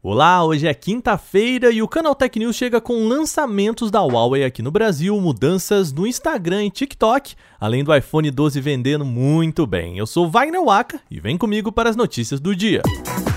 Olá, hoje é quinta-feira e o Canal Tech News chega com lançamentos da Huawei aqui no Brasil, mudanças no Instagram e TikTok, além do iPhone 12 vendendo muito bem. Eu sou Wagner Waka e vem comigo para as notícias do dia. A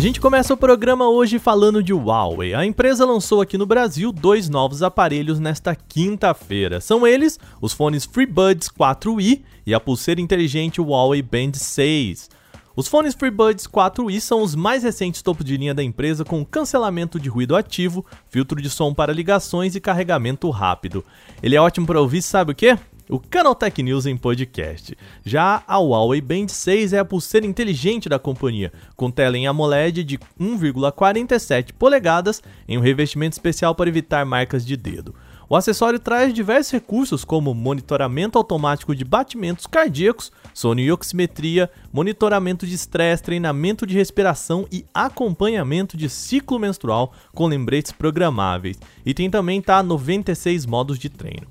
gente começa o programa hoje falando de Huawei. A empresa lançou aqui no Brasil dois novos aparelhos nesta quinta-feira. São eles os fones FreeBuds 4i e a pulseira inteligente Huawei Band 6. Os fones FreeBuds 4i são os mais recentes topo de linha da empresa com cancelamento de ruído ativo, filtro de som para ligações e carregamento rápido. Ele é ótimo para ouvir, sabe o que? O Canaltech News em podcast. Já a Huawei Band 6 é a pulseira inteligente da companhia, com tela em AMOLED de 1,47 polegadas em um revestimento especial para evitar marcas de dedo. O acessório traz diversos recursos como monitoramento automático de batimentos cardíacos, sono e oximetria, monitoramento de estresse, treinamento de respiração e acompanhamento de ciclo menstrual com lembretes programáveis. E tem também tá 96 modos de treino.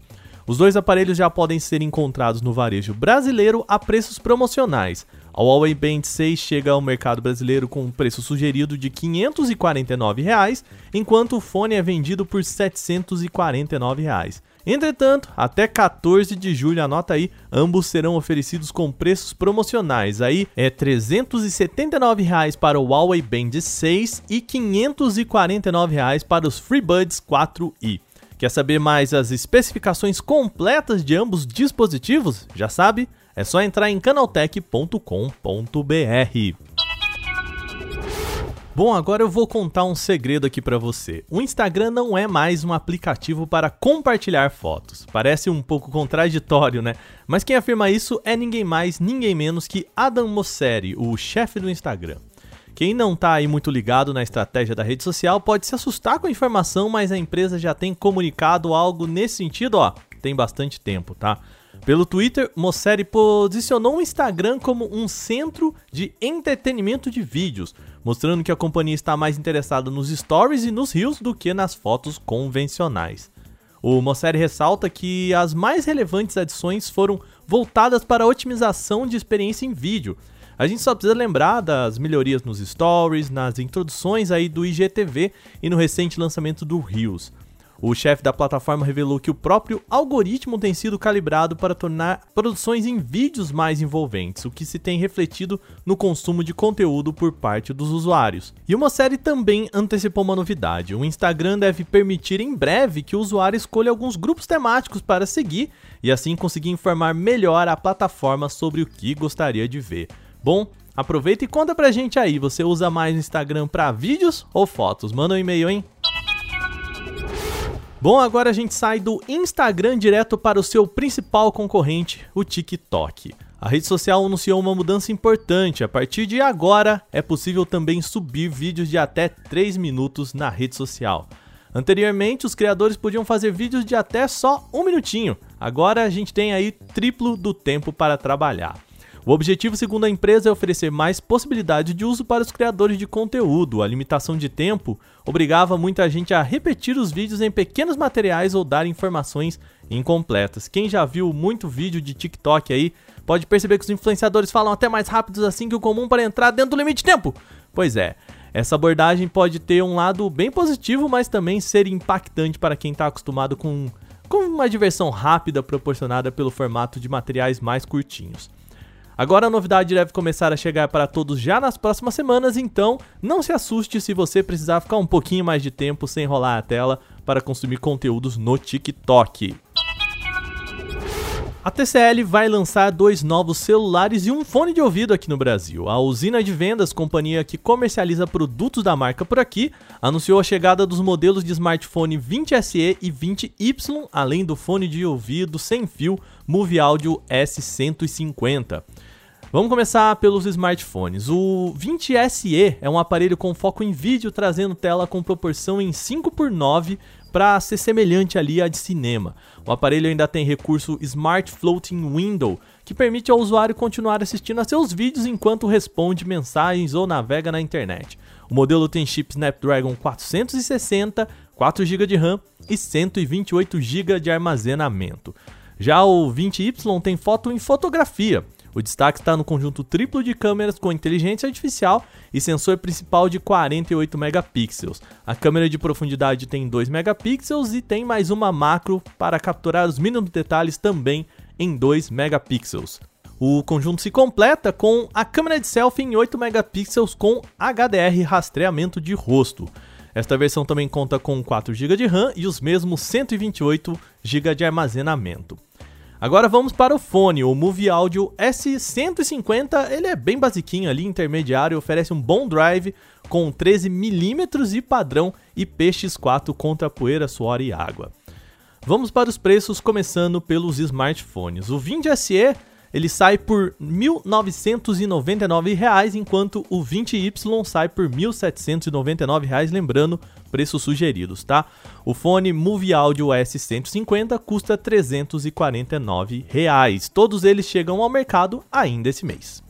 Os dois aparelhos já podem ser encontrados no varejo brasileiro a preços promocionais. A Huawei Band 6 chega ao mercado brasileiro com um preço sugerido de 549 reais, enquanto o fone é vendido por 749 reais. Entretanto, até 14 de julho, anota aí, ambos serão oferecidos com preços promocionais. Aí é 379 reais para o Huawei Band 6 e 549 reais para os FreeBuds 4i. Quer saber mais as especificações completas de ambos dispositivos? Já sabe, é só entrar em canaltech.com.br. Bom, agora eu vou contar um segredo aqui para você. O Instagram não é mais um aplicativo para compartilhar fotos. Parece um pouco contraditório, né? Mas quem afirma isso é ninguém mais, ninguém menos que Adam Mosseri, o chefe do Instagram. Quem não está aí muito ligado na estratégia da rede social pode se assustar com a informação, mas a empresa já tem comunicado algo nesse sentido, ó, tem bastante tempo, tá? Pelo Twitter, Mosseri posicionou o Instagram como um centro de entretenimento de vídeos, mostrando que a companhia está mais interessada nos stories e nos reels do que nas fotos convencionais. O Mosseri ressalta que as mais relevantes adições foram voltadas para a otimização de experiência em vídeo, a gente só precisa lembrar das melhorias nos stories, nas introduções aí do IGTV e no recente lançamento do Reels. O chefe da plataforma revelou que o próprio algoritmo tem sido calibrado para tornar produções em vídeos mais envolventes, o que se tem refletido no consumo de conteúdo por parte dos usuários. E uma série também antecipou uma novidade: o Instagram deve permitir em breve que o usuário escolha alguns grupos temáticos para seguir e assim conseguir informar melhor a plataforma sobre o que gostaria de ver. Bom, aproveita e conta pra gente aí, você usa mais o Instagram para vídeos ou fotos? Manda um e-mail, hein? Bom, agora a gente sai do Instagram direto para o seu principal concorrente, o TikTok. A rede social anunciou uma mudança importante. A partir de agora, é possível também subir vídeos de até 3 minutos na rede social. Anteriormente, os criadores podiam fazer vídeos de até só um minutinho. Agora a gente tem aí triplo do tempo para trabalhar. O objetivo, segundo a empresa, é oferecer mais possibilidades de uso para os criadores de conteúdo. A limitação de tempo obrigava muita gente a repetir os vídeos em pequenos materiais ou dar informações incompletas. Quem já viu muito vídeo de TikTok aí pode perceber que os influenciadores falam até mais rápidos assim que o comum para entrar dentro do limite de tempo. Pois é. Essa abordagem pode ter um lado bem positivo, mas também ser impactante para quem está acostumado com, com uma diversão rápida proporcionada pelo formato de materiais mais curtinhos. Agora a novidade deve começar a chegar para todos já nas próximas semanas, então não se assuste se você precisar ficar um pouquinho mais de tempo sem rolar a tela para consumir conteúdos no TikTok. A TCL vai lançar dois novos celulares e um fone de ouvido aqui no Brasil. A Usina de Vendas, companhia que comercializa produtos da marca por aqui, anunciou a chegada dos modelos de smartphone 20SE e 20Y, além do fone de ouvido sem fio Move Audio S150. Vamos começar pelos smartphones. O 20SE é um aparelho com foco em vídeo, trazendo tela com proporção em 5 por 9 para ser semelhante ali à de cinema. O aparelho ainda tem recurso Smart Floating Window, que permite ao usuário continuar assistindo a seus vídeos enquanto responde mensagens ou navega na internet. O modelo tem chip Snapdragon 460 4 GB de RAM e 128 GB de armazenamento. Já o 20Y tem foto em fotografia. O destaque está no conjunto triplo de câmeras com inteligência artificial e sensor principal de 48 megapixels. A câmera de profundidade tem 2 megapixels e tem mais uma macro para capturar os mínimos detalhes também em 2 megapixels. O conjunto se completa com a câmera de selfie em 8 megapixels com HDR rastreamento de rosto. Esta versão também conta com 4 GB de RAM e os mesmos 128 GB de armazenamento. Agora vamos para o fone, o Move Audio S150, ele é bem basiquinho ali, intermediário, oferece um bom drive com 13mm e padrão IPX4 contra poeira, suor e água. Vamos para os preços, começando pelos smartphones. O Vind SE ele sai por R$ 1.999, enquanto o 20Y sai por R$ 1.799, lembrando, preços sugeridos, tá? O fone Move Audio S150 custa 349 reais. Todos eles chegam ao mercado ainda esse mês.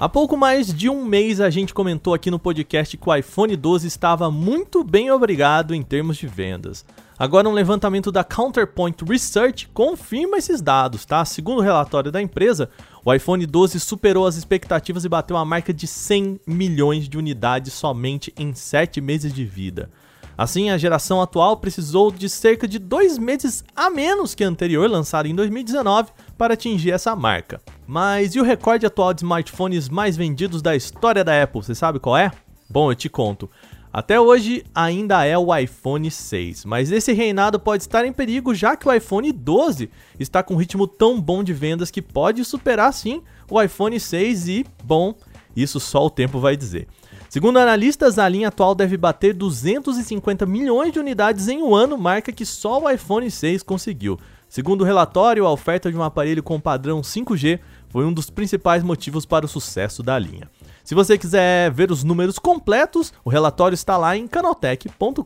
Há pouco mais de um mês a gente comentou aqui no podcast que o iPhone 12 estava muito bem obrigado em termos de vendas. Agora, um levantamento da Counterpoint Research confirma esses dados, tá? Segundo o relatório da empresa, o iPhone 12 superou as expectativas e bateu a marca de 100 milhões de unidades somente em 7 meses de vida. Assim, a geração atual precisou de cerca de dois meses a menos que a anterior, lançada em 2019, para atingir essa marca. Mas e o recorde atual de smartphones mais vendidos da história da Apple? Você sabe qual é? Bom, eu te conto. Até hoje ainda é o iPhone 6, mas esse reinado pode estar em perigo já que o iPhone 12 está com um ritmo tão bom de vendas que pode superar sim o iPhone 6 e, bom, isso só o tempo vai dizer. Segundo analistas, a linha atual deve bater 250 milhões de unidades em um ano, marca que só o iPhone 6 conseguiu. Segundo o relatório, a oferta de um aparelho com padrão 5G foi um dos principais motivos para o sucesso da linha. Se você quiser ver os números completos, o relatório está lá em canaltech.com.br.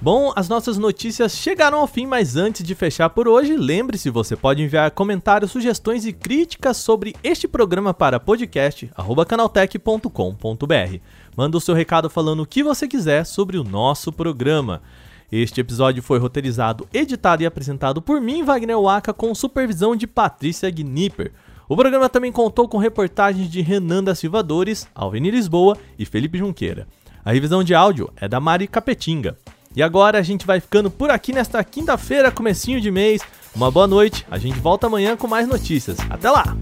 Bom, as nossas notícias chegaram ao fim, mas antes de fechar por hoje, lembre-se, você pode enviar comentários, sugestões e críticas sobre este programa para podcast@canaltech.com.br. Manda o seu recado falando o que você quiser sobre o nosso programa. Este episódio foi roteirizado, editado e apresentado por mim, Wagner Waka, com supervisão de Patrícia Gnipper. O programa também contou com reportagens de Renan da Silva Dores, Alveni Lisboa e Felipe Junqueira. A revisão de áudio é da Mari Capetinga. E agora a gente vai ficando por aqui nesta quinta-feira, comecinho de mês. Uma boa noite, a gente volta amanhã com mais notícias. Até lá!